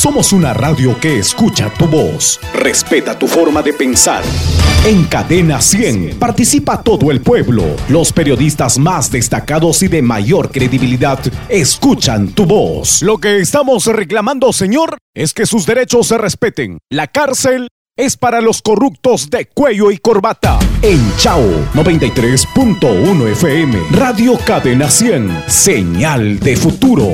Somos una radio que escucha tu voz, respeta tu forma de pensar. En Cadena 100 participa todo el pueblo. Los periodistas más destacados y de mayor credibilidad escuchan tu voz. Lo que estamos reclamando, señor, es que sus derechos se respeten. La cárcel es para los corruptos de cuello y corbata. En Chao 93.1 FM, Radio Cadena 100, señal de futuro.